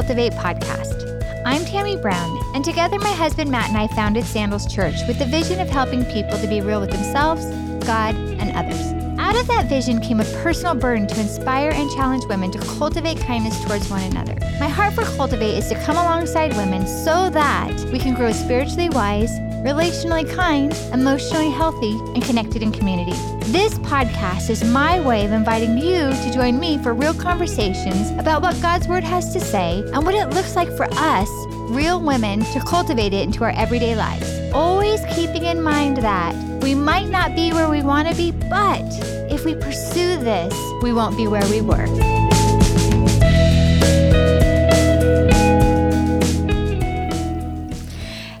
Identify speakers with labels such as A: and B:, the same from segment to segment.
A: Cultivate podcast. I'm Tammy Brown, and together my husband Matt and I founded Sandals Church with the vision of helping people to be real with themselves, God, and others. Out of that vision came a personal burden to inspire and challenge women to cultivate kindness towards one another. My heart for Cultivate is to come alongside women so that we can grow spiritually wise, relationally kind, emotionally healthy, and connected in community. This podcast is my way of inviting you to join me for real conversations about what God's Word has to say and what it looks like for us, real women, to cultivate it into our everyday lives. Always keeping in mind that we might not be where we want to be, but if we pursue this, we won't be where we were.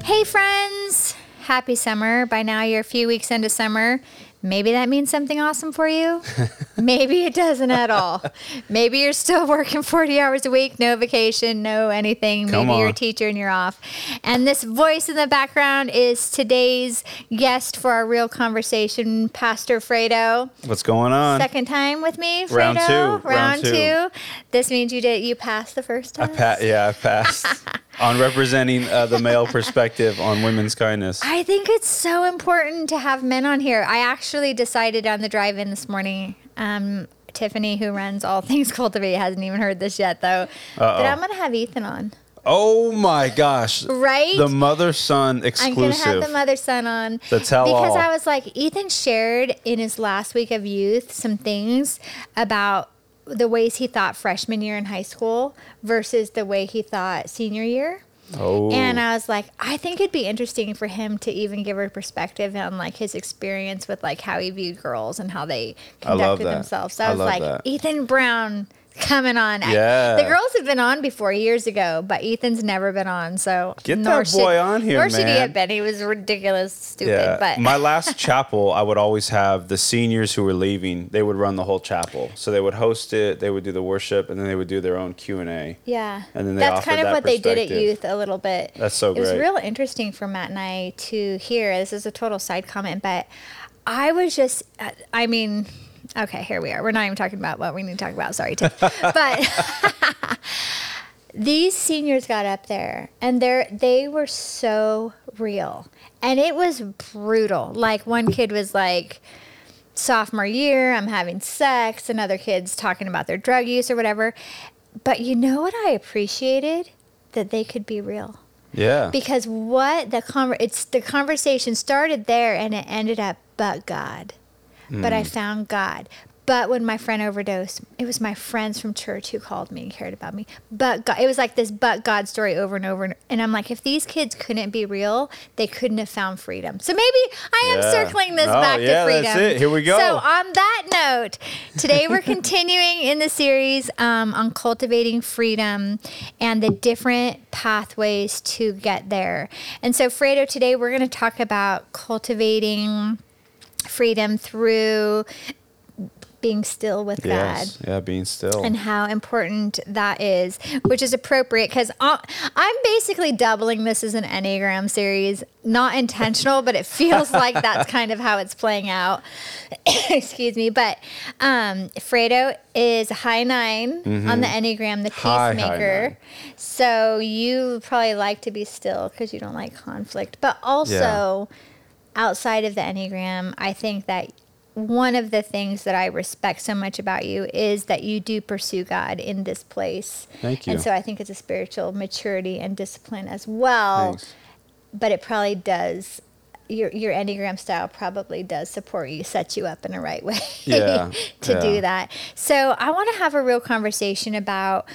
A: Hey, friends! Happy summer. By now, you're a few weeks into summer. Maybe that means something awesome for you. Maybe it doesn't at all. Maybe you're still working 40 hours a week, no vacation, no anything.
B: Come
A: Maybe you're a teacher and you're off. And this voice in the background is today's guest for our real conversation, Pastor Fredo.
B: What's going on?
A: Second time with me, Fredo.
B: Round two,
A: Round,
B: round
A: two.
B: two.
A: This means you did you passed the first
B: I
A: time.
B: pa- yeah, I passed on representing uh, the male perspective on women's kindness.
A: I think it's so important to have men on here. I actually decided on the drive in this morning. Um, Tiffany, who runs all things Cultivate, hasn't even heard this yet, though. That I'm going to have Ethan on,
B: Oh my gosh!
A: right?
B: The mother son exclusive.
A: I'm going to have the mother son on.
B: The tell
A: Because
B: all.
A: I was like, Ethan shared in his last week of youth some things about the ways he thought freshman year in high school versus the way he thought senior year.
B: oh,
A: And I was like, I think it'd be interesting for him to even give a perspective on like his experience with like how he viewed girls and how they conducted themselves. So
B: I
A: I was like,
B: that.
A: Ethan Brown coming on. I- the girls have been on before years ago, but Ethan's never been on. So
B: Get that boy
A: should-
B: on here,
A: Nor should he have been. He was ridiculous, stupid.
B: yeah.
A: But
B: My last chapel, I would always have the seniors who were leaving. They would run the whole chapel, so they would host it. They would do the worship, and then they would do their own Q and A.
A: Yeah.
B: And then they
A: That's kind of
B: that
A: what they did at youth a little bit.
B: That's so
A: It was real interesting for Matt and I to hear. This is a total side comment, but I was just, I mean, okay, here we are. We're not even talking about what we need to talk about. Sorry, Tim. but these seniors got up there and they they were so real. And it was brutal. Like one kid was like, sophomore year, I'm having sex, and other kids talking about their drug use or whatever. But you know what I appreciated? That they could be real.
B: Yeah.
A: Because what the conver- it's the conversation started there and it ended up but God. But
B: Mm.
A: I found God. But when my friend overdosed, it was my friends from church who called me and cared about me. But God, it was like this but God story over and over. And and, I'm like, if these kids couldn't be real, they couldn't have found freedom. So maybe I am
B: Yeah.
A: circling this
B: No,
A: back
B: yeah,
A: to
B: that's it. Here we go.
A: So on that note, today we're continuing in the series um, on cultivating freedom and the different pathways to get there. And so, Fredo, today we're going to talk about cultivating freedom through being still with
B: yes.
A: God
B: Yeah. Being still.
A: and how important that is, which is appropriate because I'm basically doubling this as an Enneagram series. Not intentional, but it feels like that's kind of how it's playing out. Excuse me. But um, Fredo is a high 9 on the Enneagram, the
B: Mm-hmm. High, high
A: peacemaker.
B: nine.
A: So you probably like to be still because you don't like conflict. But also, outside of the Enneagram, I think that one of the things that I respect so much about you is that you do pursue God in this place.
B: Thank you.
A: And so I think it's a spiritual maturity and discipline as well.
B: Thanks.
A: But it probably does. Your, your Enneagram style probably does support you, set you up in a right way
B: Yeah,
A: to
B: yeah.
A: do that. So I want to have a real conversation about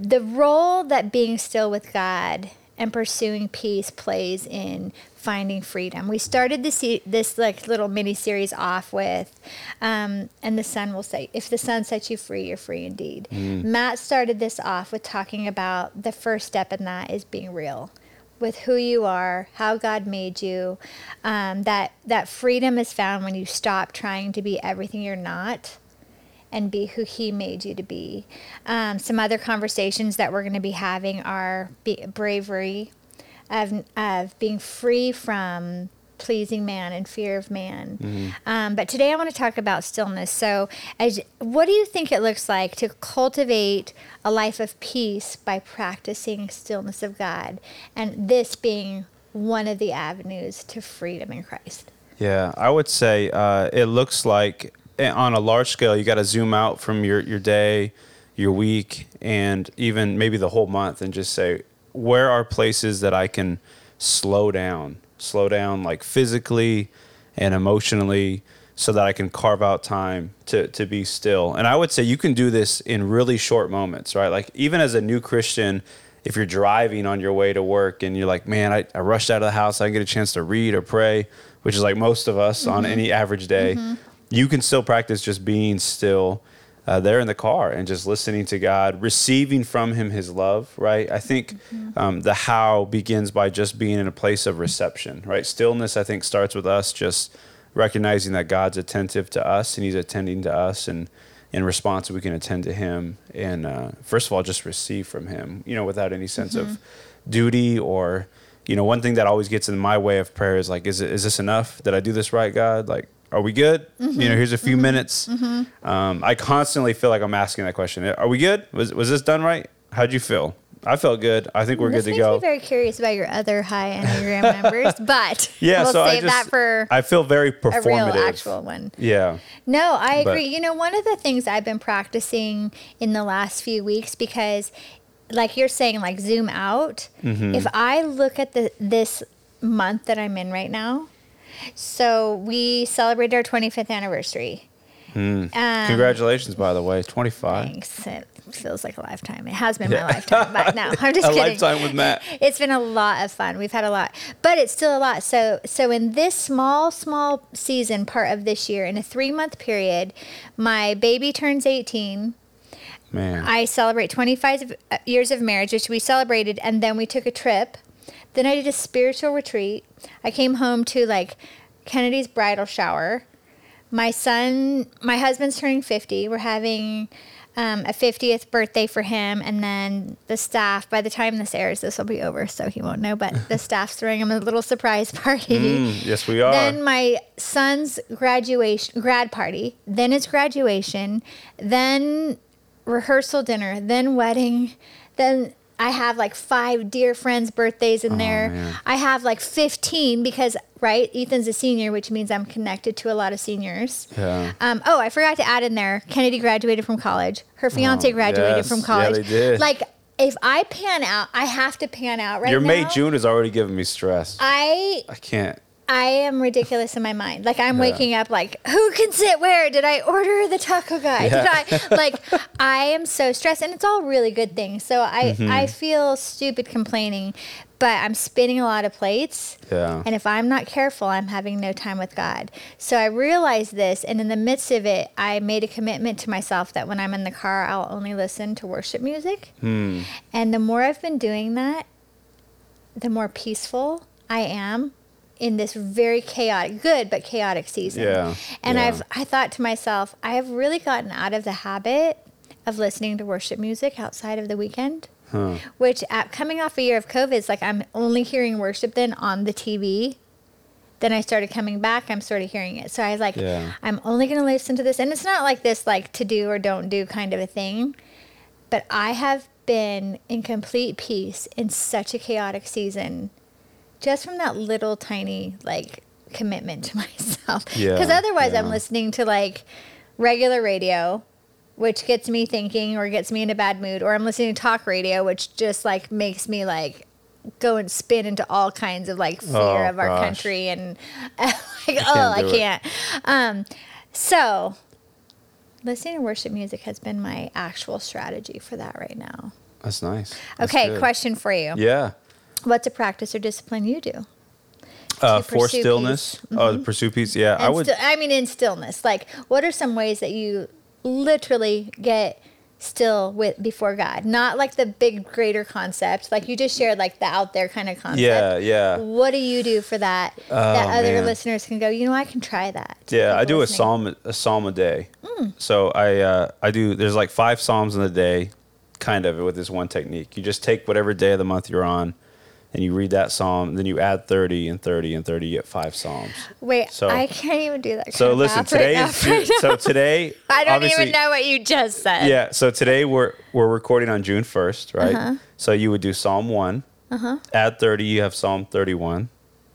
A: the role that being still with God and pursuing peace plays in finding freedom. We started this this like little mini series off with, um, and the sun will say, "If the Son sets you free, you're free indeed." Matt started this off with talking about the first step in that is being real with who you are, how God made you. Um, that that freedom is found when you stop trying to be everything you're not and be who he made you to be. Um, some other conversations that we're going to be having are be- bravery, of, of being free from pleasing man and fear of man. Um, but today I want to talk about stillness. So, as what do you think it looks like to cultivate a life of peace by practicing stillness of God, and this being one of the avenues to freedom in Christ?
B: Yeah, I would say uh, it looks like Eh, on a large scale, you got to zoom out from your, your day, your week, and even maybe the whole month and just say, where are places that I can slow down? Slow down like physically and emotionally so that I can carve out time to, to be still. And I would say you can do this in really short moments, right? Like even as a new Christian, if you're driving on your way to work and you're like, man, I, I rushed out of the house, I didn't get a chance to read or pray, which is like most of us on mm-hmm. any average day, mm-hmm. You can still practice just being still uh, there in the car and just listening to God, receiving from Him His love, right? I think um, the how begins by just being in a place of reception, right? Stillness, I think, starts with us just recognizing that God's attentive to us and He's attending to us, and in response, we can attend to Him. And uh, first of all, just receive from Him, you know, without any sense of duty or, you know, one thing that always gets in my way of prayer is like, is, it, is this enough? Did I do this right, God? Like, are we good? You know, here's a few minutes. Um, I constantly feel like I'm asking that question. Are we good? Was, was this done right? How'd you feel? I felt good. I think we're
A: this
B: good to go.
A: me very curious about your other high enneagram members, but
B: yeah,
A: we'll
B: so I
A: save
B: just
A: that for
B: I feel very performative.
A: a real actual one.
B: Yeah.
A: No, I
B: But-
A: agree. you know, one of the things I've been practicing in the last few weeks because like you're saying like zoom out.
B: Mm-hmm.
A: If I look at the this month that I'm in right now, so we celebrated our 25th anniversary. Um,
B: Congratulations, by the way. 25.
A: Thanks. It feels like a lifetime. It has been
B: Yeah.
A: my lifetime, but no, I'm just
B: a
A: kidding.
B: lifetime with Matt.
A: It's been a lot of fun. We've had a lot, but it's still a lot. So, so in this small, small season part of this year, in a three month period, my baby turns 18.
B: Man.
A: I celebrate 25 years of marriage, which we celebrated, and then we took a trip. Then I did a spiritual retreat. I came home to like Kennedy's bridal shower. My son, my husband's turning 50. We're having um, a 50th birthday for him, and then the staff. By the time this airs, this will be over, so he won't know. But the staff's throwing him a little surprise party.
B: Mm, yes, we are.
A: Then my son's graduation grad party, then his graduation, then rehearsal dinner, then wedding, then I have like five dear friends' birthdays in there.
B: Oh, man.
A: I have like 15 because right, Ethan's a senior, which means I'm connected to a lot of seniors.
B: Yeah.
A: Um, oh, I forgot to add in there. Kennedy graduated from college. Her fiance
B: Oh,
A: graduated
B: yes.
A: from
B: Yeah,
A: college.
B: they did.
A: Like if I pan out, I have to pan out right
B: Your
A: now.
B: mate June is already giving me stress.
A: I
B: I can't.
A: I am ridiculous in my mind. Like I'm waking up like, who can sit where? Did I order the taco guy?
B: Yeah.
A: Did I like I am so stressed and it's all really good things. So I
B: Mm-hmm.
A: I feel stupid complaining, but I'm spinning a lot of plates.
B: Yeah.
A: And if I'm not careful, I'm having no time with God. So I realized this and in the midst of it, I made a commitment to myself that when I'm in the car, I'll only listen to worship music.
B: Hmm.
A: And the more I've been doing that, the more peaceful I am in this very chaotic, good but chaotic season.
B: Yeah,
A: And
B: yeah.
A: I've I thought to myself, I have really gotten out of the habit of listening to worship music outside of the weekend. Which at coming off a year of COVID, it's like I'm only hearing worship then on the TV. Then I started coming back, I'm sort of hearing it. So I was like,
B: Yeah.
A: I'm only gonna listen to this. And it's not like this like to do or don't do kind of a thing but I have been in complete peace in such a chaotic season just from that little tiny like commitment to myself.
B: Yeah,
A: Because otherwise, I'm listening to like regular radio, which gets me thinking or gets me in a bad mood, or I'm listening to talk radio, which just like makes me like go and spin into all kinds of like fear
B: Oh,
A: of our
B: gosh.
A: country and like oh I can't. Um, so listening to worship music has been my actual strategy for that right now.
B: That's nice. That's
A: Okay,
B: good.
A: question for you.
B: Yeah.
A: What's a practice or discipline you do?
B: Uh, for stillness. Oh, the pursue peace. Yeah, I would.
A: sti- I mean, in stillness. Like, what are some ways that you literally get still with before God? Not like the big, greater concept. Like you just shared, like the out there kind of concept.
B: yeah, yeah.
A: What do you do for that? that
B: Oh,
A: other
B: man.
A: listeners can go. You know, I can try that.
B: Yeah, I do a psalm a psalm a day.
A: Hmm.
B: So I uh, I do. There's like five psalms in a day, kind of with this one technique. You just take whatever day of the month you're on, and you read that psalm, then you add 30 and 30 and 30, you get five psalms.
A: Wait,
B: So-
A: I can't even do that.
B: So listen, today
A: right
B: is June, so today.
A: I don't even know what you just said.
B: Yeah, so today we're we're recording on June 1st, right?
A: Uh-huh.
B: So you would do Psalm 1. uh-huh. Add 30, you have Psalm 31.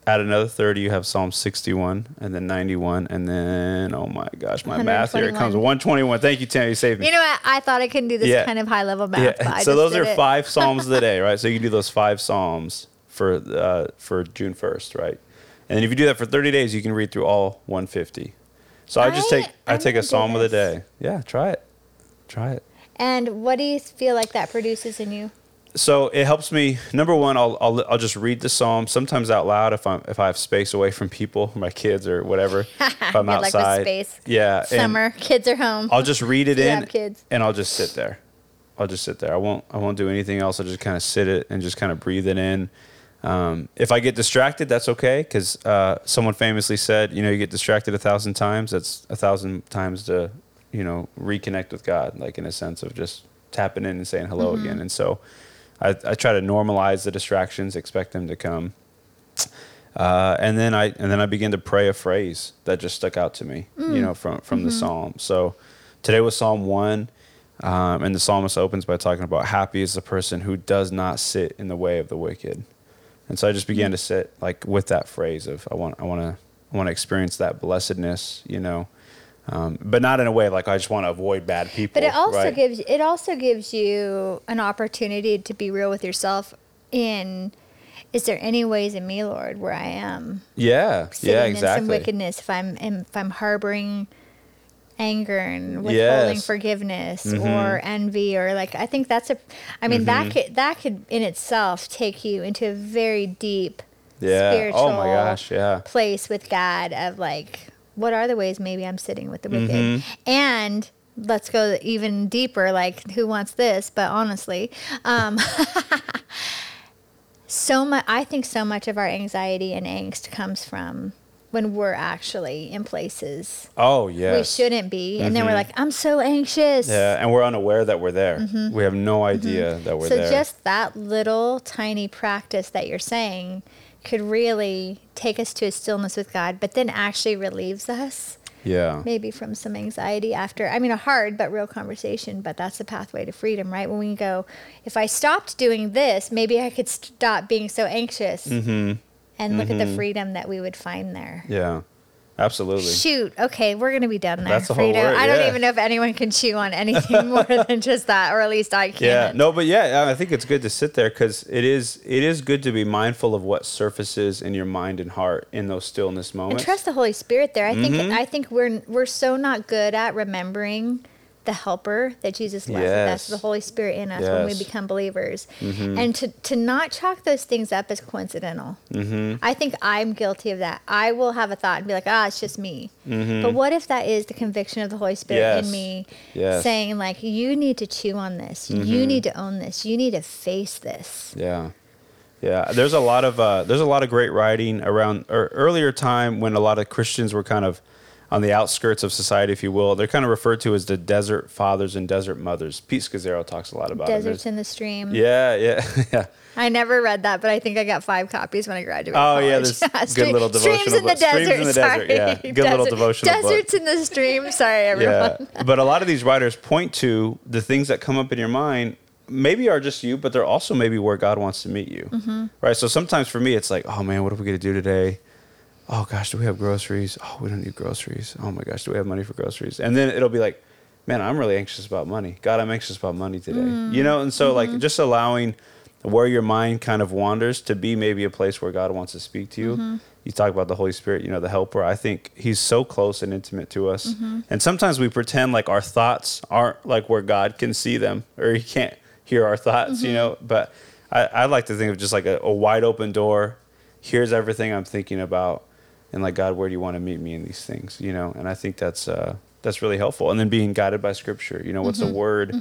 B: Add another 30, you have Psalm 61, and then 91, and then, oh my gosh, my math here it comes 121. Thank you, Tim. You saved me.
A: You know what? I thought I couldn't do this
B: Yeah.
A: kind of high level math. But I
B: so those are
A: it.
B: five psalms of the day, right? So you can do those five psalms for uh, for June first, right? And if you do that for thirty days, you can read through all one fifty. So I just take I
A: I'm
B: take a psalm of the day. Yeah, try it, try it.
A: And what do you feel like that produces in you?
B: So it helps me. Number one, I'll, I'll I'll just read the psalm sometimes out loud if I'm if I have space away from people, my kids or whatever. If I'm
A: like
B: outside,
A: space.
B: yeah.
A: Summer, kids are home.
B: I'll just read it
A: You
B: in,
A: kids.
B: and I'll just sit there. I'll just sit there. I won't. I won't do anything else. I'll just kind of sit it and just kind of breathe it in. Um, if I get distracted, that's okay because uh, someone famously said, you know, you get distracted a thousand times. That's a thousand times to, you know, reconnect with God, like in a sense of just tapping in and saying hello
A: Mm-hmm.
B: again. And so, I, I try to normalize the distractions, expect them to come. Uh, and then I and then I began to pray a phrase that just stuck out to me,
A: Mm.
B: you know, from from
A: Mm-hmm.
B: the psalm. So today was Psalm one, um, and the psalmist opens by talking about happy is the person who does not sit in the way of the wicked. And so I just
A: Mm.
B: began to sit like with that phrase of I want I want to I want to experience that blessedness, you know, um, but not in a way like I just want to avoid bad people.
A: But it also
B: right?
A: gives it also gives you an opportunity to be real with yourself. In is there any ways in me, Lord, where I am
B: yeah yeah
A: in some wickedness? If I'm if I'm harboring anger and withholding
B: Yes.
A: forgiveness
B: Mhm.
A: or envy or like I think that's a I mean
B: Mm-hmm.
A: that could that could in itself take you into a very deep
B: yeah
A: spiritual
B: oh my gosh yeah
A: place with God of like, what are the ways maybe I'm sitting with the wicked?
B: Mhm.
A: And let's go even deeper, like who wants this? But honestly, um, so much. I think so much of our anxiety and angst comes from when we're actually in places
B: oh yeah
A: we shouldn't be, and then we're
B: Mhm.
A: like, I'm so anxious.
B: Yeah, and we're unaware that we're there. We have no idea that we're
A: Mm-hmm. so just that little tiny practice that you're saying could really take us to a stillness with God, but then actually relieves us
B: yeah.
A: maybe from some anxiety after i mean a hard but real conversation but that's the pathway to freedom right when we go if i stopped doing this maybe i could stop being so anxious
B: Mm-hmm.
A: and look at the freedom that we would find there
B: Yeah. Absolutely.
A: shoot okay we're gonna be done there
B: That's the whole word,
A: i don't
B: yeah.
A: even know if anyone can chew on anything more than just that or at least i can't
B: Yeah. No, but yeah, I think it's good to sit there because it is it is good to be mindful of what surfaces in your mind and heart in those stillness
A: and
B: moments.
A: trust the holy spirit there i think
B: Mhm.
A: i think we're we're so not good at remembering the helper that jesus left with us the holy spirit in us when we become believers
B: Mhm.
A: and to, to not chalk those things up as coincidental
B: Mm-hmm.
A: i think i'm guilty of that i will have a thought and be like ah it's just me
B: Mm-hmm.
A: but what if that is the conviction of the holy spirit
B: Yes.
A: in me
B: Yes.
A: saying like you need to chew on this you
B: Mhm.
A: need to own this you need to face this
B: Yeah. Yeah, there's a lot of uh, there's a lot of great writing around or earlier time when a lot of Christians were kind of on the outskirts of society, if you will. They're kind of referred to as the desert fathers and desert mothers. Pete Scazzero talks a lot about
A: deserts in the stream
B: Yeah, yeah, yeah.
A: I never read that, but I think I got five copies when I graduated.
B: Oh, yeah,
A: college.
B: there's
A: Stream-
B: good little
A: Streams
B: devotional
A: in the
B: book. Streams
A: desert.
B: in the
A: sorry.
B: desert, yeah. Good little
A: Desert-
B: devotional book.
A: Deserts in the stream. Sorry, everyone.
B: Yeah, but a lot of these writers point to the things that come up in your mind. Maybe are just you, but they're also maybe where God wants to meet you,
A: Mm-hmm.
B: right? So sometimes for me, it's like, oh man, what are we gonna do today? Oh gosh, do we have groceries? Oh, we don't need groceries. Oh my gosh, do we have money for groceries? And then it'll be like, man, I'm really anxious about money. God, I'm anxious about money today.
A: Mm.
B: You know, and so
A: Mm-hmm.
B: like just allowing where your mind kind of wanders to be maybe a place where God wants to speak to you.
A: Mm-hmm.
B: You talk about the Holy Spirit, you know, the helper. I think he's so close and intimate to us.
A: Mm-hmm.
B: And sometimes we pretend like our thoughts aren't like where God can see them or he can't hear our thoughts,
A: Mm-hmm.
B: you know. But I, I like to think of just like a, a wide open door. Here's everything I'm thinking about. And like, God, where do you want to meet me in these things, you know? And I think that's, uh, that's really helpful. And then being guided by scripture, you know, what's a word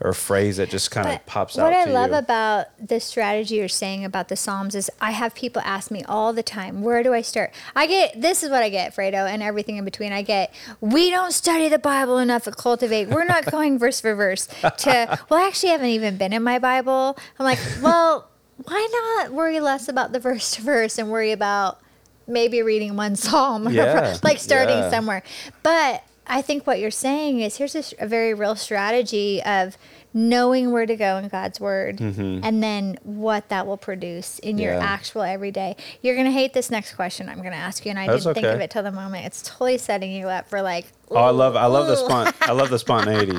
B: or a phrase that just kind of
A: Mm-hmm.
B: Pops out
A: what I
B: to
A: love
B: you?
A: about the strategy you're saying about the Psalms is I have people ask me all the time, where do I start? I get this is what I get, Fredo, and everything in between. I get we don't study the Bible enough at Cultivate. We're not going verse for verse to well, I actually haven't even been in my Bible. I'm like, well, why not worry less about the verse to verse and worry about maybe reading one psalm or like starting
B: yeah.
A: somewhere. But I think what you're saying is here's a very real strategy of knowing where to go in God's word and then what that will produce in your
B: Mm-hmm.
A: Actual everyday. You're going to hate this next question I'm going to ask you and I
B: That's
A: didn't think of it till the moment. It's totally setting you up for like
B: Oh, I love I love the spont I love the spontaneity.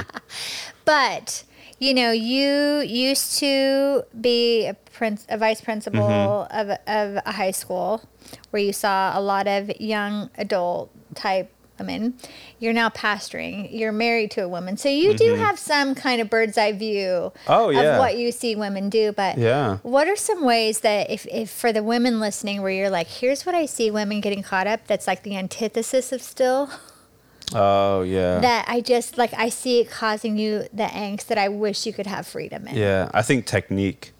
A: But you know, you used to be a, prince, a vice principal
B: Mm-hmm.
A: of, of a high school where you saw a lot of young adult type women. You're now pastoring. You're married to a woman, so you do have some kind of bird's eye view
B: Mm-hmm. Oh, yeah.
A: of what you see women do. But
B: Yeah.
A: what are some ways that if, if for the women listening, where you're like, here's what I see women getting caught up. That's like the antithesis of still
B: Oh yeah.
A: that I just like I see it causing you the angst that I wish you could have freedom in.
B: Yeah, I think technique.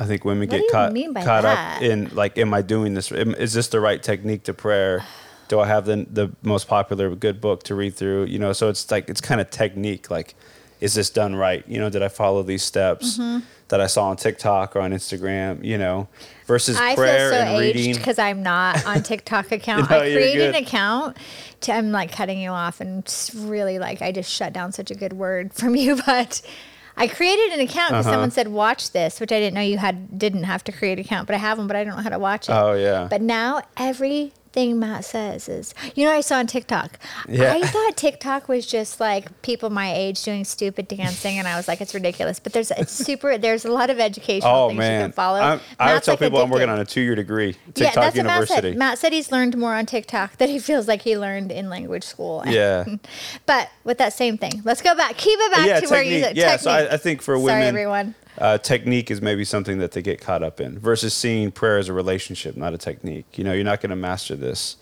B: I think women
A: What
B: get caught caught
A: that?
B: up in like, am I doing this? Is this the right technique to prayer? Do I have the the most popular good book to read through? You know, so it's like it's kind of technique. Like, is this done right? You know, did I follow these steps
A: Mm-hmm.
B: that I saw on TikTok or on Instagram? You know, versus
A: I feel
B: prayer
A: so
B: and
A: aged
B: reading.
A: because I'm not on TikTok account.
B: No,
A: I created an account. To, I'm like cutting you off and really like I just shut down such a good word from you, but I created an account because
B: Uh-huh.
A: someone said watch this, which I didn't know you had didn't have to create an account, but I have one, but I don't know how to watch it.
B: Oh, yeah.
A: But now everything Matt says is, you know, what I saw on TikTok.
B: Yeah.
A: I thought TikTok was just like people my age doing stupid dancing, and I was like, it's ridiculous. But there's it's super. There's a lot of educational
B: Oh
A: things you
B: man,
A: can follow.
B: I'm, I would tell
A: like,
B: people I'm working on a two year degree,
A: Yeah,
B: TikTok
A: that's what Matt said. Matt said he's learned more on TikTok than he feels like he learned in language school.
B: Yeah.
A: but with that same thing, let's go back. Keep it back
B: yeah,
A: to where you
B: technique.
A: said
B: Yeah, so. I, I think for women, Sorry,
A: everyone.
B: Uh, technique is maybe something that they get caught up in versus seeing prayer as a relationship, not a technique. You know, you're not going to master this.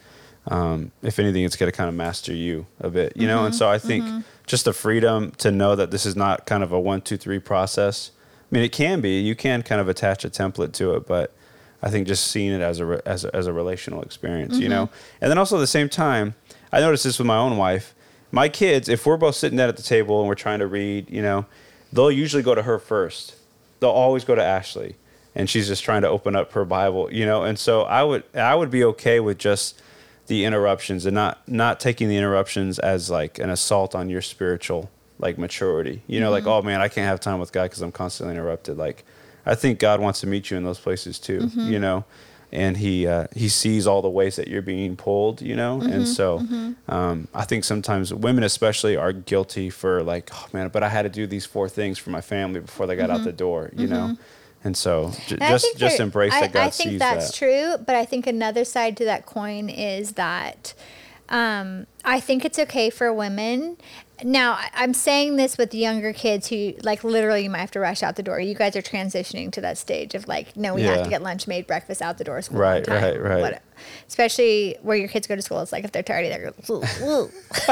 B: Um, if anything, it's going to kind of master you a bit, you know? And
A: Mm-hmm.
B: so I think just the freedom to know that this is not kind of a one, two, three process. I mean, it can be. You can kind of attach a template to it, but I think just seeing it as a, re- as a, as a relational experience, you know?
A: Mm-hmm.
B: And then also at the same time, I noticed this with my own wife. My kids, if we're both sitting down at the table and we're trying to read, you know, they'll usually go to her first. They'll always go to Ashley, and she's just trying to open up her Bible, you know. And so I would I would be okay with just the interruptions and not not taking the interruptions as like an assault on your spiritual like maturity. You know, like mm-hmm. oh man, I can't have time with God because I'm constantly interrupted. Like I think God wants to meet you in those places too. Mm-hmm. You know. And he uh, he sees all the ways that you're being pulled, you know, and so um, I think sometimes women especially are guilty for like, oh man, but I had to do these four things for my family before they got out the door, you know, and so j-
A: And
B: just just embrace
A: I,
B: that God
A: I think
B: sees
A: that's
B: that.
A: true, but I think another side to that coin is that um, I think it's okay for women. Now, I'm saying this with younger kids who, like, literally, you might have to rush out the door. You guys are transitioning to that stage of like, no, we have to get lunch made, breakfast out the door, school
B: Right,
A: time.
B: right, right.
A: Especially where your kids go to school. It's like if they're tardy, they're woo.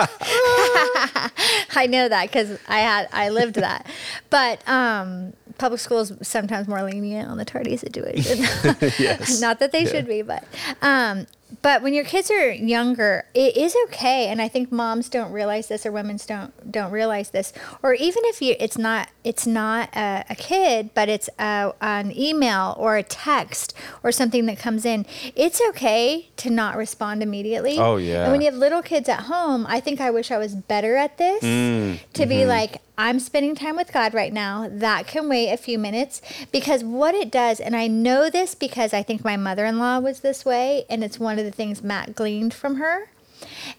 A: I know that because I had I lived that, but um, public schools sometimes more lenient on the tardy situation.
B: Yes.
A: Not that they
B: Yeah.
A: should be, but um, but when your kids are younger, it is okay, and I think moms don't realize this, or women don't don't realize this, or even if you, it's not it's not a, a kid, but it's a, an email or a text or something that comes in. It's okay to not respond immediately.
B: Oh, yeah.
A: And when you have little kids at home, I think I wish I was better at this
B: Mm,
A: to be
B: mm-hmm.
A: like, I'm spending time with God right now. That can wait a few minutes because what it does, and I know this because I think my mother in law was this way, and it's one of the things Matt gleaned from her.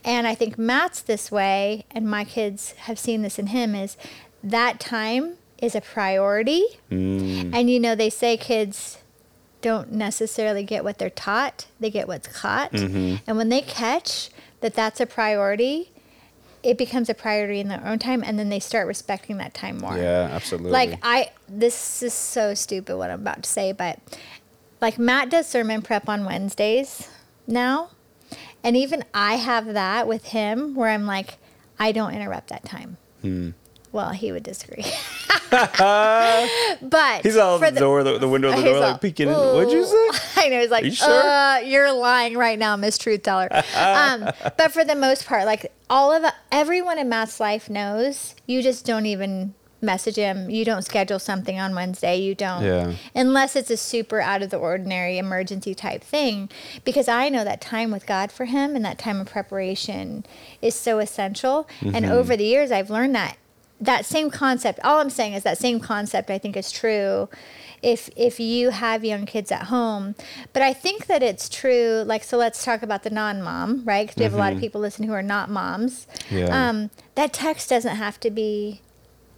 A: And I think Matt's this way, and my kids have seen this in him is that time is a priority.
B: Mm.
A: And you know, they say kids don't necessarily get what they're taught, they get what's caught.
B: Mm-hmm.
A: And when they catch that that's a priority, it becomes a priority in their own time, and then they start respecting that time more.
B: Yeah, absolutely.
A: Like I, this is so stupid what I'm about to say, but like Matt does sermon prep on Wednesdays now, and even I have that with him where I'm like, I don't interrupt that time.
B: Hmm.
A: Well, he would disagree, but
B: He's out
A: for
B: the, door, the, the window of the door,
A: all,
B: like peeking in. What'd you say?
A: I know. He's like,
B: you sure?
A: uh, you're lying right now, Miss Truth Teller. um, but for the most part, like all of everyone in Matt's life knows, you just don't even message him. You don't schedule something on Wednesday. You don't.
B: Yeah.
A: Unless it's a super out of the ordinary emergency type thing. Because I know that time with God for him and that time of preparation is so essential. And
B: Mm-hmm.
A: over the years, I've learned that that same concept all i'm saying is that same concept i think is true if if you have young kids at home but i think that it's true like so let's talk about the non-mom right because we have a lot of people listening who are not moms
B: Mm-hmm. Yeah.
A: um, that text doesn't have to be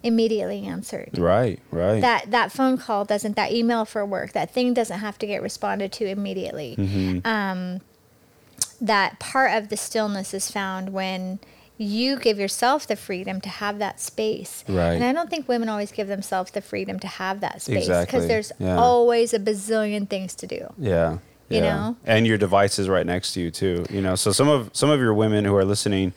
A: immediately answered
B: Right, right.
A: that that phone call doesn't that email for work that thing doesn't have to get responded to immediately
B: Mm-hmm.
A: um, that part of the stillness is found when you give yourself the freedom to have that space
B: Right.
A: and i don't think women always give themselves the freedom to have that space because
B: Exactly.
A: there's
B: Yeah.
A: always a bazillion things to do
B: Yeah.
A: You
B: yeah.
A: know?
B: And your device is right next to you too. You know, so some of some of your women who are listening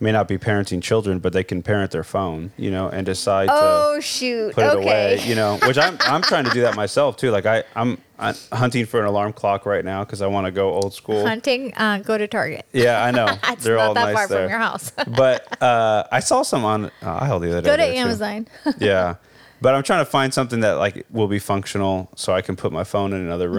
B: may not be parenting children, but they can parent their phone, you know, and decide
A: oh
B: to
A: shoot
B: put it away, you know, which I'm I'm trying to do that myself too. Like I I'm, I'm hunting for an alarm clock right now because I want to go old school.
A: hunting uh, go to target
B: Yeah, I know.
A: it's
B: They're
A: not
B: all
A: that
B: nice
A: far
B: there.
A: from your house
B: but uh, I saw some on uh, aisle the other day.
A: go to amazon
B: yeah. But I'm trying to find something that like will be functional so I can put my phone in another
A: Mm-hmm.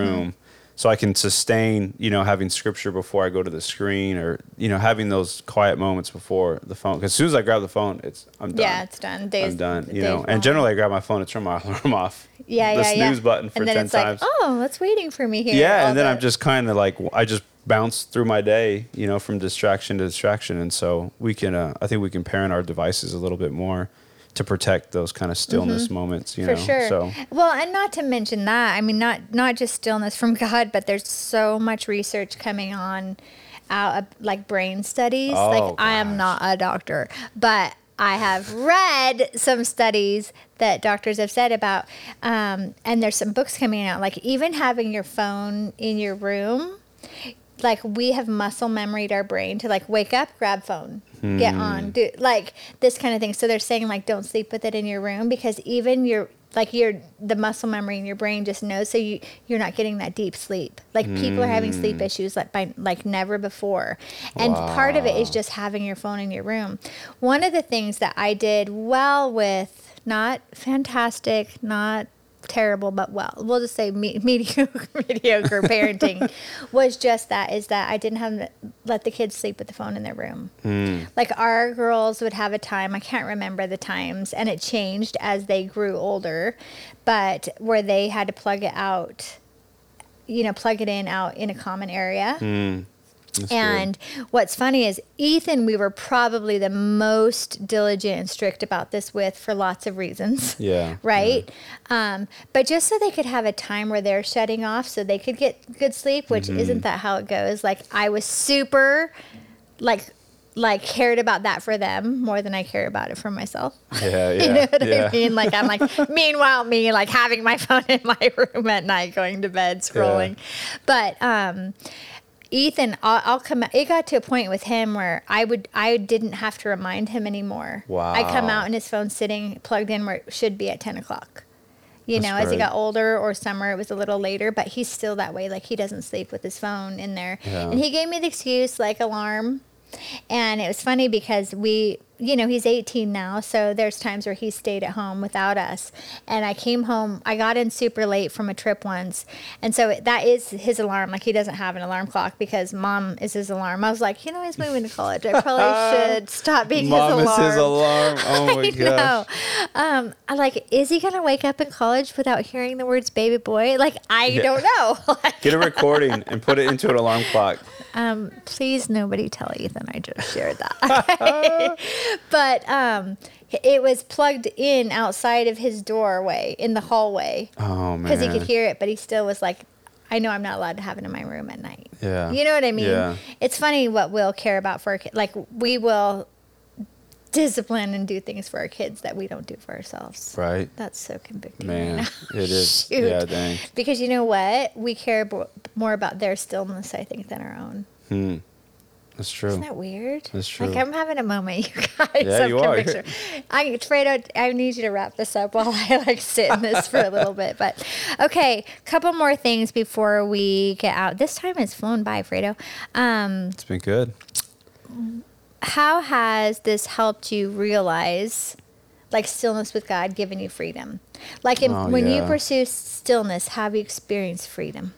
B: So I can sustain, you know, having scripture before I go to the screen or, you know, having those quiet moments before the phone. Because as soon as I grab the phone, it's, I'm done.
A: yeah it's done days
B: I'm done, you know. And generally I grab my phone to turn my alarm off.
A: yeah,
B: the
A: yeah, yeah.
B: snooze button for
A: and then
B: 10
A: it's
B: times.
A: like, oh, it's waiting for me here.
B: yeah. And then
A: the-
B: I'm just kind of like, I just bounce through my day, you know, from distraction to distraction. And so we can, uh, I think we can parent our devices a little bit more to protect those kind of stillness moments, you
A: Mm-hmm. for
B: know.
A: sure.
B: So
A: Well, and not to mention that, I mean, not not just stillness from God, but there's so much research coming on out of like brain studies.
B: Oh,
A: like I am not a doctor, but I have read some studies that doctors have said about, um, and there's some books coming out. Like even having your phone in your room, like we have muscle memoried our brain to like wake up, grab phone, get
B: Hmm.
A: on, do like this kind of thing. So they're saying like don't sleep with it in your room because even your like your the muscle memory in your brain just knows so you you're not getting that deep sleep. Like people are having
B: Hmm.
A: sleep issues like by like never before. And part of it is just having your phone in your room. One of the things that I did well with not fantastic, not terrible but well we'll just say me- mediocre mediocre parenting was just that is that i didn't have let the kids sleep with the phone in their room. Mm. Like our girls would have a time i can't remember the times and it changed as they grew older but where they had to plug it out you know plug it in out in a common area mm.
B: That's good.
A: and what's funny is Ethan, we were probably the most diligent and strict about this with for lots of reasons.
B: Yeah,
A: Right? Um, but just so they could have a time where they're shutting off so they could get good sleep, which
B: Mm-hmm.
A: isn't that how it goes. Like I was super like like cared about that for them more than I care about it for myself.
B: yeah, yeah.
A: You know what
B: yeah.
A: I mean? Like I'm like, meanwhile, me like having my phone in my room at night, going to bed, scrolling. But um, Ethan, I'll, I'll come. It got to a point with him where I would, I didn't have to remind him anymore. Wow! I come out and his phone's sitting plugged in where it should be at ten o'clock. You
B: That's
A: know, as he got older or summer, it was a little later, but he's still that way. Like he doesn't sleep with his phone in there.
B: Yeah.
A: And he gave me the excuse, like alarm. And it was funny because we, you know, he's 18 now. So there's times where he stayed at home without us. And I came home, I got in super late from a trip once. And so that is his alarm. Like he doesn't have an alarm clock because mom is his alarm. I was like, you know, he's moving to college. I probably should stop being
B: Mom
A: his
B: is
A: alarm.
B: his alarm. Oh my
A: I
B: gosh.
A: know. Um, I like, is he gonna wake up in college without hearing the words "baby boy"? Like, I
B: Yeah.
A: don't know. Like,
B: Get a recording and put it into an alarm clock.
A: Um, please, nobody tell Ethan I just shared that. but um, it was plugged in outside of his doorway in the hallway
B: Oh man.
A: because he could hear it, but he still was like. I know I'm not allowed to have it in my room at night.
B: Yeah.
A: You know what I mean?
B: Yeah.
A: It's funny what we'll care about for. Like, we will discipline and do things for our kids that we don't do for ourselves.
B: Right.
A: That's so convicting.
B: Man,
A: right now.
B: it is. Yeah, dang.
A: Because you know what? We care bo- more about their stillness, I think, than our own.
B: Hmm. That's true.
A: Isn't that weird?
B: That's true. Like.
A: I'm having a moment, you guys.
B: Yeah, you are.
A: conviction. I, Fredo, I need you to wrap this up while I like sit in this for a little bit. But okay, couple more things before we get out. This time has flown by, Fredo. Um,
B: It's been good.
A: How has this helped you realize like stillness with God giving you freedom? Like in,
B: Oh,
A: when you pursue stillness, have you experienced freedom?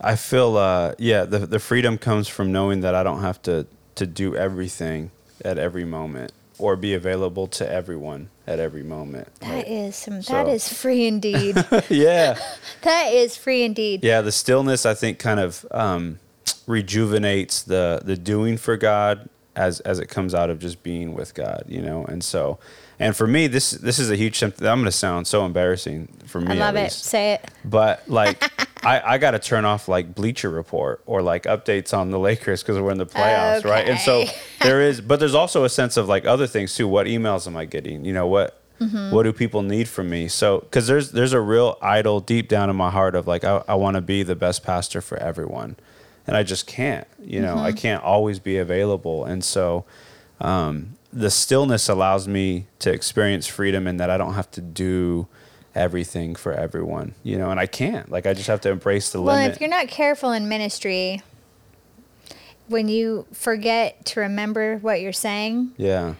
B: I feel, uh, yeah, the the freedom comes from knowing that I don't have to to do everything at every moment or be available to everyone at every moment.
A: That is some.
B: So-
A: that is free indeed.
B: yeah,
A: that is free indeed.
B: yeah. The stillness, I think, kind of um, rejuvenates the the doing for God as as it comes out of just being with God, you know. And so, and for me, this this is a huge. tempt- I'm going to sound so embarrassing for me.
A: I love it. Say it.
B: But like, I, I got to turn off like Bleacher Report or like updates on the Lakers because we're in the playoffs, right? And so there is, but there's also a sense of like other things too. What emails am I getting? You know what?
A: Mm-hmm.
B: What do people need from me? So, because there's there's a real idol deep down in my heart of like I, I want to be the best pastor for everyone, and I just can't. You know,
A: Mm-hmm.
B: I can't always be available, and so um, the stillness allows me to experience freedom in that I don't have to do everything for everyone, you know, and I can't. Like I just have to embrace the
A: Well,
B: limit.
A: if you're not careful in ministry, when you forget to remember what you're saying,
B: yeah,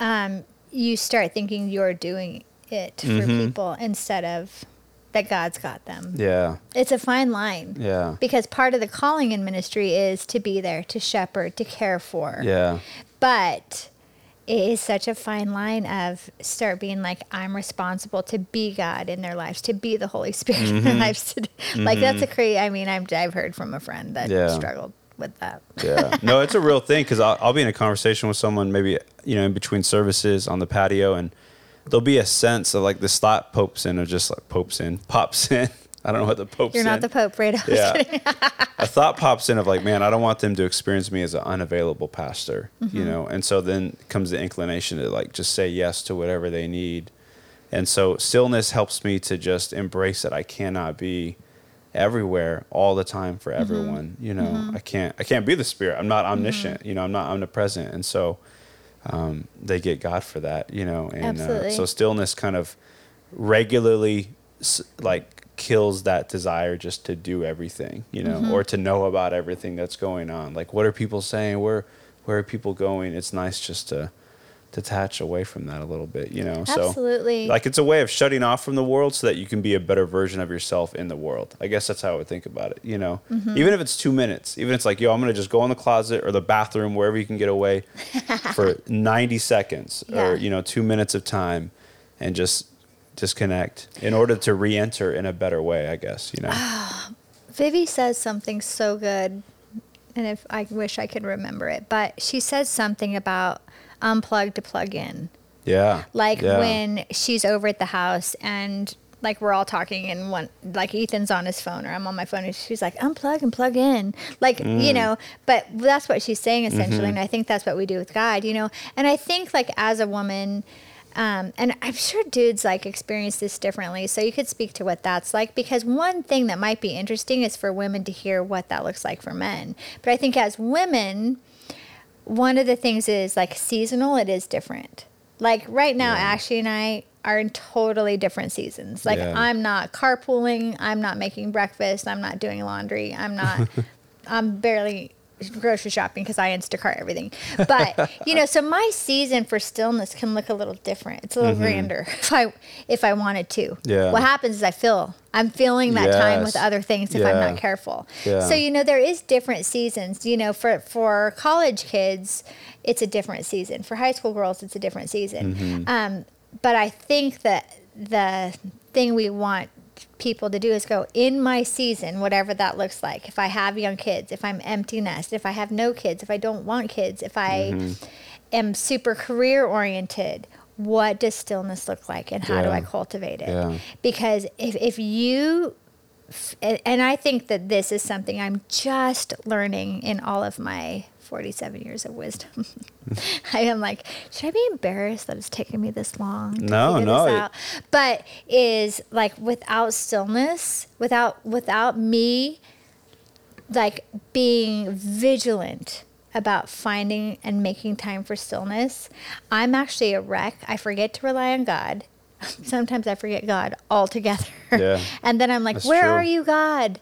A: um, you start thinking you're doing it for
B: Mhm.
A: people instead of that God's got them.
B: yeah,
A: It's a fine line.
B: yeah,
A: Because part of the calling in ministry is to be there, to shepherd, to care for.
B: yeah,
A: But it is such a fine line of start being like, I'm responsible to be God in their lives, to be the Holy Spirit in
B: Mm-hmm.
A: their lives. To, Like, that's a crazy, I mean, I've, I've heard from a friend that
B: Yeah.
A: struggled with that.
B: yeah. No, it's a real thing because I'll, I'll be in a conversation with someone maybe you know in between services on the patio, and there'll be a sense of like this thought popes in or just like popes in, pops in. I don't know what the pope's
A: You're
B: in.
A: not the Pope, right?
B: yeah. a thought pops in of like, man, I don't want them to experience me as an unavailable pastor,
A: Mm-hmm.
B: you know? And so then comes the inclination to like just say yes to whatever they need. And so stillness helps me to just embrace that I cannot be everywhere all the time
A: Mm-hmm.
B: for everyone. You know, I can't I can't be the spirit. I'm not omniscient,
A: Mm-hmm.
B: you know, I'm not omnipresent. And so um, they get God for that, you know. And uh, so stillness kind of regularly like kills that desire just to do everything, you know,
A: Mm-hmm.
B: or to know about everything that's going on. Like, what are people saying? Where where are people going? It's nice just to detach away from that a little bit, you know.
A: Absolutely.
B: So, like, it's a way of shutting off from the world so that you can be a better version of yourself in the world. I guess that's how I would think about it, you know.
A: Mm-hmm.
B: Even if it's two minutes, even if it's like, yo, I'm gonna just go in the closet or the bathroom wherever you can get away for 90 seconds
A: Yeah.
B: or you know two minutes of time, and just disconnect in order to re-enter in a better way. I guess you know.
A: Vivi says something so good, and if I wish I could remember it, but she says something about unplug to plug in.
B: Yeah.
A: Like
B: yeah.
A: when she's over at the house and like we're all talking and one like Ethan's on his phone or I'm on my phone and she's like unplug and plug in like you
B: Mm.
A: know but that's what she's saying essentially
B: Mm-hmm.
A: and I think that's what we do with God you know and I think like as a woman um, and I'm sure dudes like experience this differently so you could speak to what that's like because one thing that might be interesting is for women to hear what that looks like for men but I think as women one of the things is like seasonal it is different like right now
B: Yeah.
A: ashley and i are in totally different seasons like
B: Yeah.
A: i'm not carpooling i'm not making breakfast i'm not doing laundry i'm not i'm barely grocery shopping because i instacart everything. But you know so my season for stillness can look a little different. It's a little grander if i if i wanted to.
B: Mm-hmm. Yeah.
A: what happens is i feel i'm feeling that time with other things if i'm not careful.
B: Yeah.
A: so you know there is different seasons. You know for for college kids it's a different season. For high school girls it's a different season.
B: Mm-hmm.
A: um, but i think that the thing we want people to do is go in my season whatever that looks like if i have young kids if i'm empty nest if i have no kids if i don't want kids if i
B: Mm-hmm.
A: am super career oriented what does stillness look like and how do i cultivate it
B: Yeah.
A: because if, if you and I think that this is something I'm just learning in all of my 47 years of wisdom. I am like, should I be embarrassed that it's taken me this long?
B: No, no?
A: But is like without stillness, without without me, like being vigilant about finding and making time for stillness, I'm actually a wreck. I forget to rely on God. Sometimes I forget God altogether.
B: Yeah.
A: and then I'm like, where
B: true.
A: are you, God?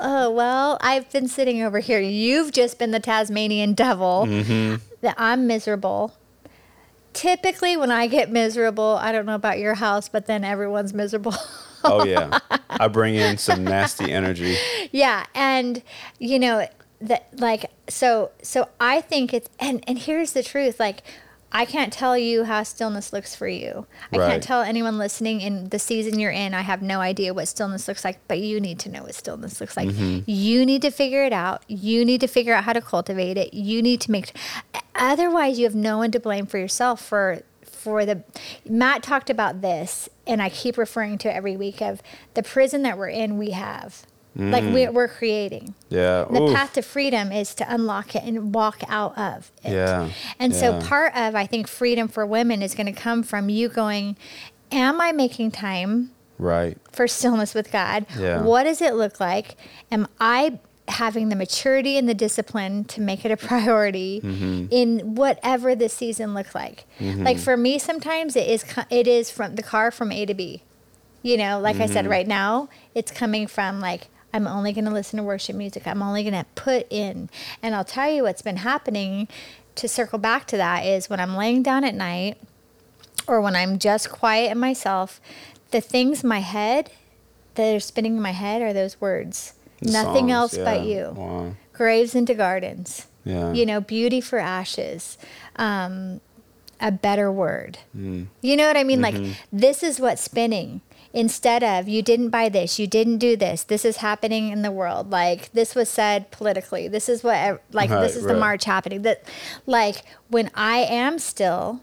A: Oh, well, I've been sitting over here. You've just been the Tasmanian devil
B: Mm-hmm.
A: that I'm miserable. typically when I get miserable, I don't know about your house, but then everyone's miserable.
B: Oh yeah, I bring in some nasty energy.
A: yeah, and you know that like so so I think it's and and here's the truth like I can't tell you how stillness looks for you. I
B: Right.
A: can't tell anyone listening in the season you're in. I have no idea what stillness looks like, but you need to know what stillness looks like. Mm-hmm. You need to figure it out. You need to figure out how to cultivate it. You need to make otherwise you have no one to blame for yourself for for the Matt talked about this and I keep referring to it every week of the prison that we're in we have. Like we, we're creating.
B: Yeah.
A: The
B: Oof.
A: path to freedom is to unlock it and walk out of it.
B: Yeah,
A: And so part of I think freedom for women is going to come from you going, Am I making time
B: Right.
A: for stillness with God?
B: Yeah.
A: What does it look like? Am I having the maturity and the discipline to make it a priority
B: Mm-hmm.
A: in whatever the season looks like? Like for me, sometimes it is it is from the car from A to B. You know, like I said,
B: Mm-hmm.
A: right now it's coming from like I'm only going to listen to worship music. I'm only going to put in, and I'll tell you what's been happening. To circle back to that is when I'm laying down at night, or when I'm just quiet in myself, the things in my head that are spinning in my head are those words.
B: The
A: Nothing
B: songs,
A: else but you.
B: Wow.
A: Graves into gardens.
B: Yeah.
A: You know, beauty for ashes. Um, a better word.
B: Mm.
A: You know what I mean?
B: Mm-hmm.
A: Like, this is what's spinning. Instead of, you didn't buy this, you didn't do this, this is happening in the world. Like, this was said politically. This is what, like,
B: Right,
A: this is the march happening. That, like, when I am still,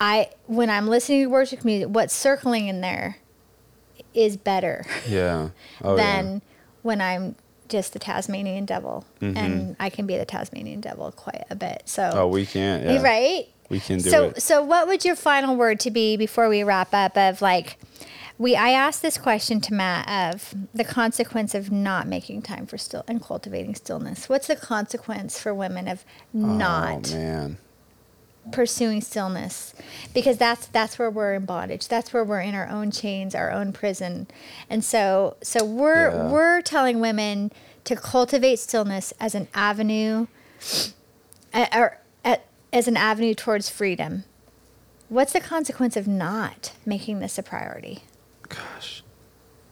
A: I, when I'm listening to worship music, what's circling in there is better
B: Yeah. Oh
A: than
B: yeah.
A: when I'm just the Tasmanian devil. And I can be the Tasmanian devil quite a bit. So,
B: Mm-hmm. Oh, we can't. Yeah.
A: right?
B: We can do
A: so
B: it.
A: so what would your final word to be before we wrap up of like we I asked this question to Matt of the consequence of not making time for still and cultivating stillness. What's the consequence for women of not
B: Oh man.
A: pursuing stillness? Because that's that's where we're in bondage. That's where we're in our own chains, our own prison. And so so we're
B: Yeah.
A: we're telling women to cultivate stillness as an avenue uh, or as an avenue towards freedom. What's the consequence of not making this a priority?
B: Gosh.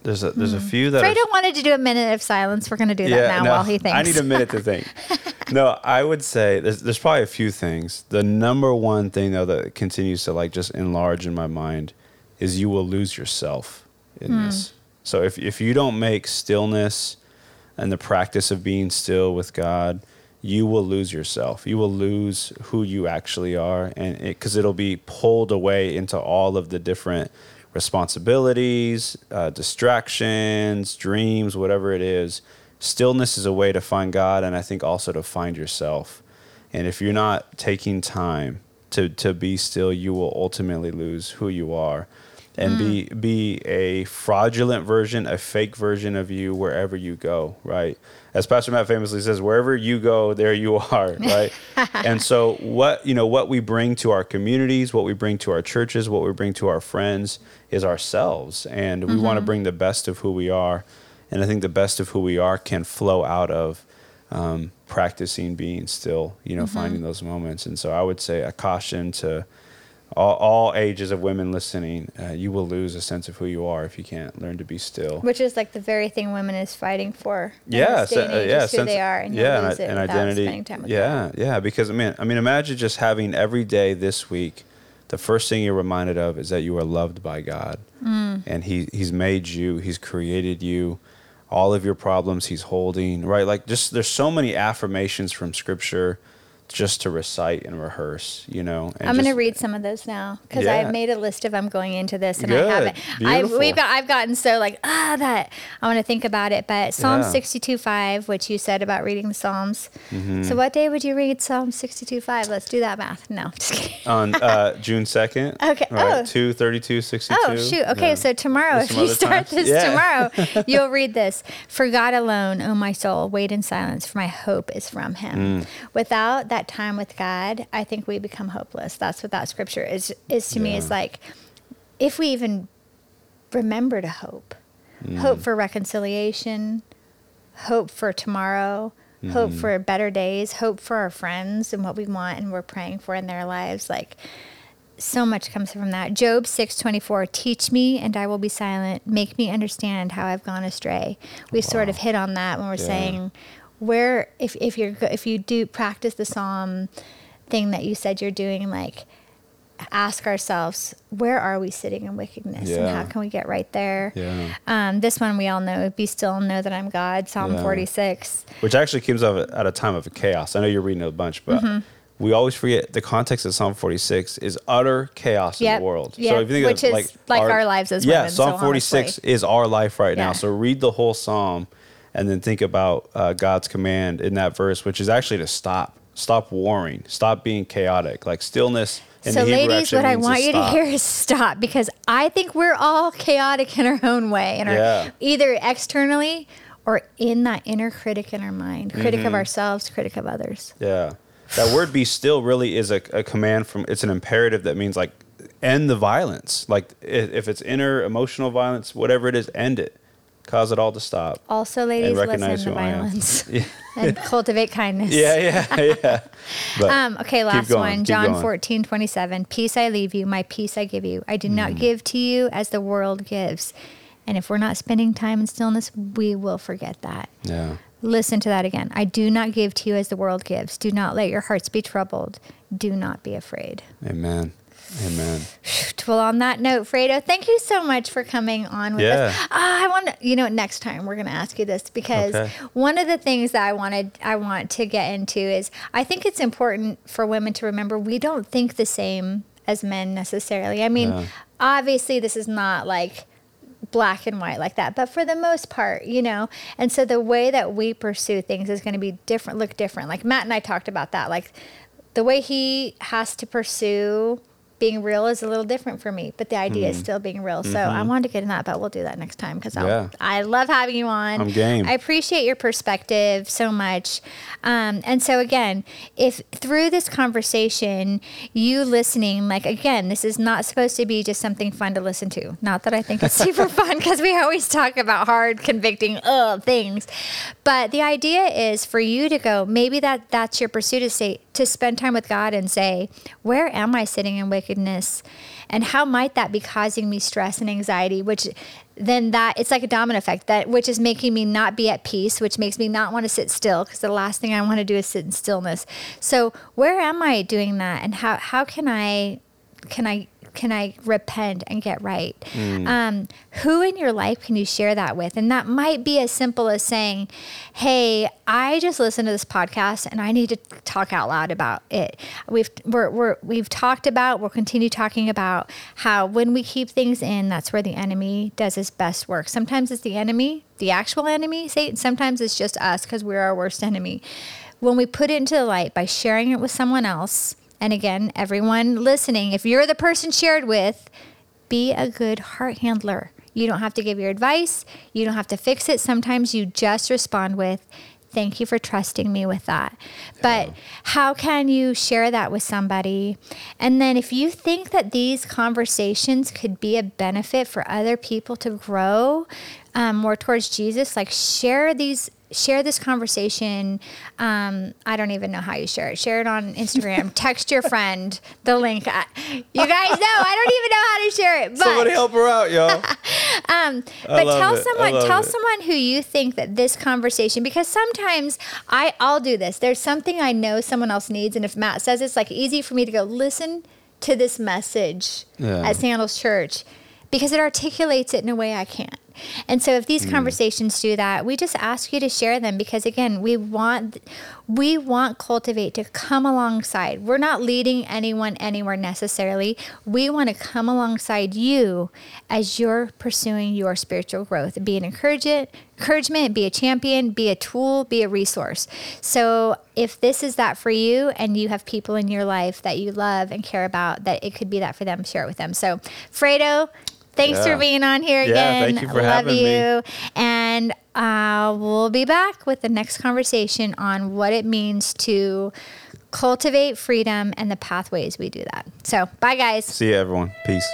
B: There's a there's a few that are
A: wanted to do a minute of silence. We're going to do that now
B: no,
A: while he thinks.
B: I need a minute to think. no, I would say there's there's probably a few things. The number one thing though that continues to like just enlarge in my mind is you will lose yourself in
A: Hmm.
B: this. So if if you don't make stillness and the practice of being still with God, you will lose yourself. You will lose who you actually are, and because it, will be pulled away into all of the different responsibilities, uh, distractions, dreams, whatever it is. Stillness is a way to find God, and I think also to find yourself. And if you're not taking time to to be still, you will ultimately lose who you are, and be be a fraudulent version, a fake version of you wherever you go. Right, as Pastor Matt famously says, wherever you go, there you are. Right, and so what you know, what we bring to our communities, what we bring to our churches, what we bring to our friends is ourselves, and we want to bring the best of who we are. And I think the best of who we are can flow out of um, practicing being still, you know, finding those moments. And so I would say a caution to all, all ages of women listening, uh, you will lose a sense of who you are if you can't learn to be still.
A: Which is like the very thing women is fighting for.
B: yeah,
A: this day and
B: se- uh, yeah,
A: is who
B: sense-
A: they are, and
B: yeah,
A: you'll it
B: an identity.
A: spending time with
B: yeah,
A: God.
B: yeah, because I mean, I mean, imagine just having every day this week, the first thing you're reminded of is that you are loved by God,
A: Mm.
B: and He He's made you, He's created you, all of your problems He's holding, right? Like just there's so many affirmations from Scripture, just to recite and rehearse, you know. And
A: I'm going to read some of those now because
B: Yeah.
A: I've made a list of them going into this, and
B: Good.
A: I haven't. I've we've got I've gotten so like ah that I want to think about it. But Psalm
B: Yeah.
A: 62 5, which you said about reading the Psalms.
B: Mm-hmm.
A: So what day would you read Psalm 62 5? Let's do that math. No, just kidding.
B: on uh, June 2nd.
A: Okay.
B: Right,
A: Oh.
B: 2 32 62.
A: Oh shoot! Okay,
B: Yeah.
A: so tomorrow, if you start
B: times.
A: this tomorrow, you'll read this. For God alone, O my soul, wait in silence, for my hope is from Him.
B: Mm.
A: Without that time with God, I think we become hopeless. That's what that scripture is. Is to me, is like if we even remember to hope,
B: Mm.
A: hope for reconciliation, hope for tomorrow, hope for better days, hope for our friends and what we want and we're praying for in their lives. Like so much comes from that. Job 6:24, teach me and I will be silent. Make me understand how I've gone astray. We sort of hit on that when we're
B: Yeah.
A: saying where if if you're if you do practice the psalm thing that you said you're doing like ask ourselves where are we sitting in wickedness and how can we get right there
B: Yeah.
A: um, this one we all know be still and know that i'm god psalm
B: Yeah.
A: 46
B: Which actually comes out at a time of chaos. I know you're reading a bunch, but
A: Mm-hmm.
B: we always forget the context of Psalm 46 is utter chaos in the world.
A: Yep.
B: if you think
A: Which
B: of,
A: is like our lives as
B: yeah,
A: women, so
B: Psalm 46
A: honestly.
B: is our life right now. So read the whole psalm and then think about uh, God's command in that verse, which is actually to stop, stop warring, stop being chaotic, like stillness. In
A: so ladies what i want you to hear is stop because i think we're all chaotic in our own way and
B: Yeah.
A: either externally or in that inner critic in our mind critic
B: Mm-hmm.
A: of ourselves critic of others
B: Yeah. That word be still really is a, a command from, it's an imperative that means like end the violence. Like if it's inner emotional violence, whatever it is, end it. Cause it all to stop.
A: also ladies listen to
B: who I am.
A: violence
B: Yeah.
A: and cultivate kindness
B: Yeah, yeah, yeah. But
A: Um, okay, last
B: going,
A: one. John
B: going.
A: fourteen twenty seven. Peace I leave you, my peace I give you. I do
B: Mm.
A: not give to you as the world gives. And if we're not spending time in stillness, we will forget that.
B: Yeah.
A: Listen to that again. I do not give to you as the world gives. Do not let your hearts be troubled. Do not be afraid.
B: Amen. Amen.
A: Well, on that note, Fredo, thank you so much for coming on with us.
B: Yeah.
A: Ah, I want to, you know, next time we're going to ask you this because
B: Okay.
A: one of the things that I wanted, I want to get into is I think it's important for women to remember we don't think the same as men necessarily. I mean,
B: Yeah.
A: obviously, this is not like black and white like that but for the most part you know and so the way that we pursue things is going to be different look different like matt and i talked about that like the way he has to pursue being real is a little different for me, but the idea is still being real. So I wanted to get in that, but we'll do that next time because
B: Yeah.
A: I love having you on.
B: I'm game.
A: I appreciate your perspective so much. Um, and so again, if through this conversation, you listening, like again, this is not supposed to be just something fun to listen to. Not that I think it's super fun because we always talk about hard, convicting, things. But the idea is for you to go, maybe that that's your pursuit to say, to spend time with God and say, where am I sitting in wickedness? And how might that be causing me stress and anxiety, which then that it's like a domino effect that which is making me not be at peace, which makes me not want to sit still because the last thing I want to do is sit in stillness. So where am I doing that? And how how can I can I can I repent and get right? Um, who in your life can you share that with? And that might be as simple as saying, "Hey, I just listened to this podcast and I need to talk out loud about it." We've we're, we're we've talked about, we'll continue talking about how when we keep things in, that's where the enemy does his best work. Sometimes it's the enemy, the actual enemy, Satan. Sometimes it's just us because we're our worst enemy. When we put it into the light by sharing it with someone else, and again, everyone listening, if you're the person shared with, be a good heart handler. You don't have to give your advice, you don't have to fix it. Sometimes you just respond with, Thank you for trusting me with that. But how can you share that with somebody? And then if you think that these conversations could be a benefit for other people to grow um, more towards Jesus, like share these share this conversation. Um, I don't even know how you share it. Share it on Instagram. Text your friend the link. I, you guys know I don't even know how to share it. But
B: Somebody help her out, y'all.
A: um, but tell
B: it.
A: Someone, tell
B: it.
A: someone who you think that this conversation, because sometimes I, I'll do this. There's something I know someone else needs, and if Matt says it's like easy for me to go listen to this message
B: Yeah.
A: at Sandals Church because it articulates it in a way I can't. And so if these hmm. conversations do that, we just ask you to share them because again, we want we want cultivate to come alongside. We're not leading anyone anywhere necessarily. We want to come alongside you as you're pursuing your spiritual growth. Be an encouragement, encouragement, be a champion, be a tool, be a resource. So if this is that for you and you have people in your life that you love and care about, that it could be that for them, share it with them. So Fredo, Thanks
B: Yeah.
A: for being on here
B: Yeah,
A: again.
B: thank you for
A: Love
B: having me.
A: you. And uh, we'll be back with the next conversation on what it means to cultivate freedom and the pathways we do that. So, bye, guys.
B: See you, everyone. Peace.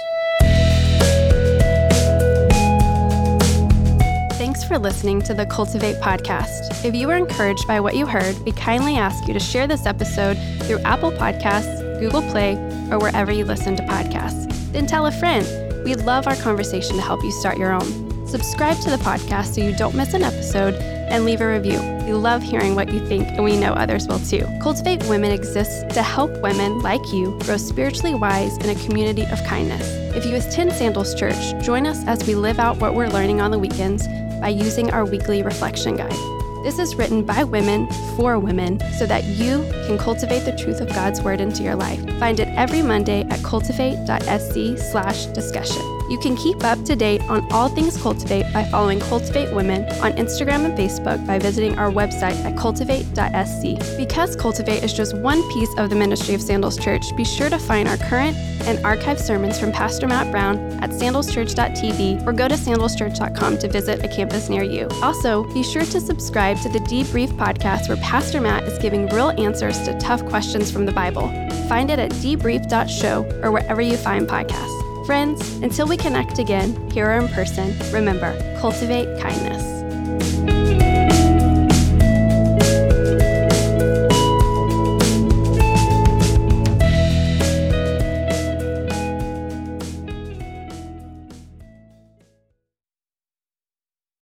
C: Thanks for for listening to the Cultivate podcast. If you were encouraged by what you heard, we kindly ask you to share this episode through Apple Podcasts, Google Play, or wherever you listen to podcasts. Then tell a friend. We'd love our conversation to help you start your own. Subscribe to the podcast so you don't miss an episode and leave a review. We love hearing what you think, and we know others will too. Cultivate Women exists to help women like you grow spiritually wise in a community of kindness. If you attend Sandals Church, join us as we live out what we're learning on the weekends by using our weekly reflection guide. This is written by women for women so that you can cultivate the truth of God's word into your life. Find it every Monday at cultivate.sc/discussion. You can keep up to date on all things Cultivate by following Cultivate Women on Instagram and Facebook by visiting our website at cultivate.sc. Because Cultivate is just one piece of the ministry of Sandals Church, be sure to find our current and archived sermons from Pastor Matt Brown at sandalschurch.tv or go to sandalschurch.com to visit a campus near you. Also, be sure to subscribe to the Debrief podcast where Pastor Matt is giving real answers to tough questions from the Bible. Find it at debrief.show or wherever you find podcasts. Friends, until we connect again, here or in person, remember, cultivate kindness.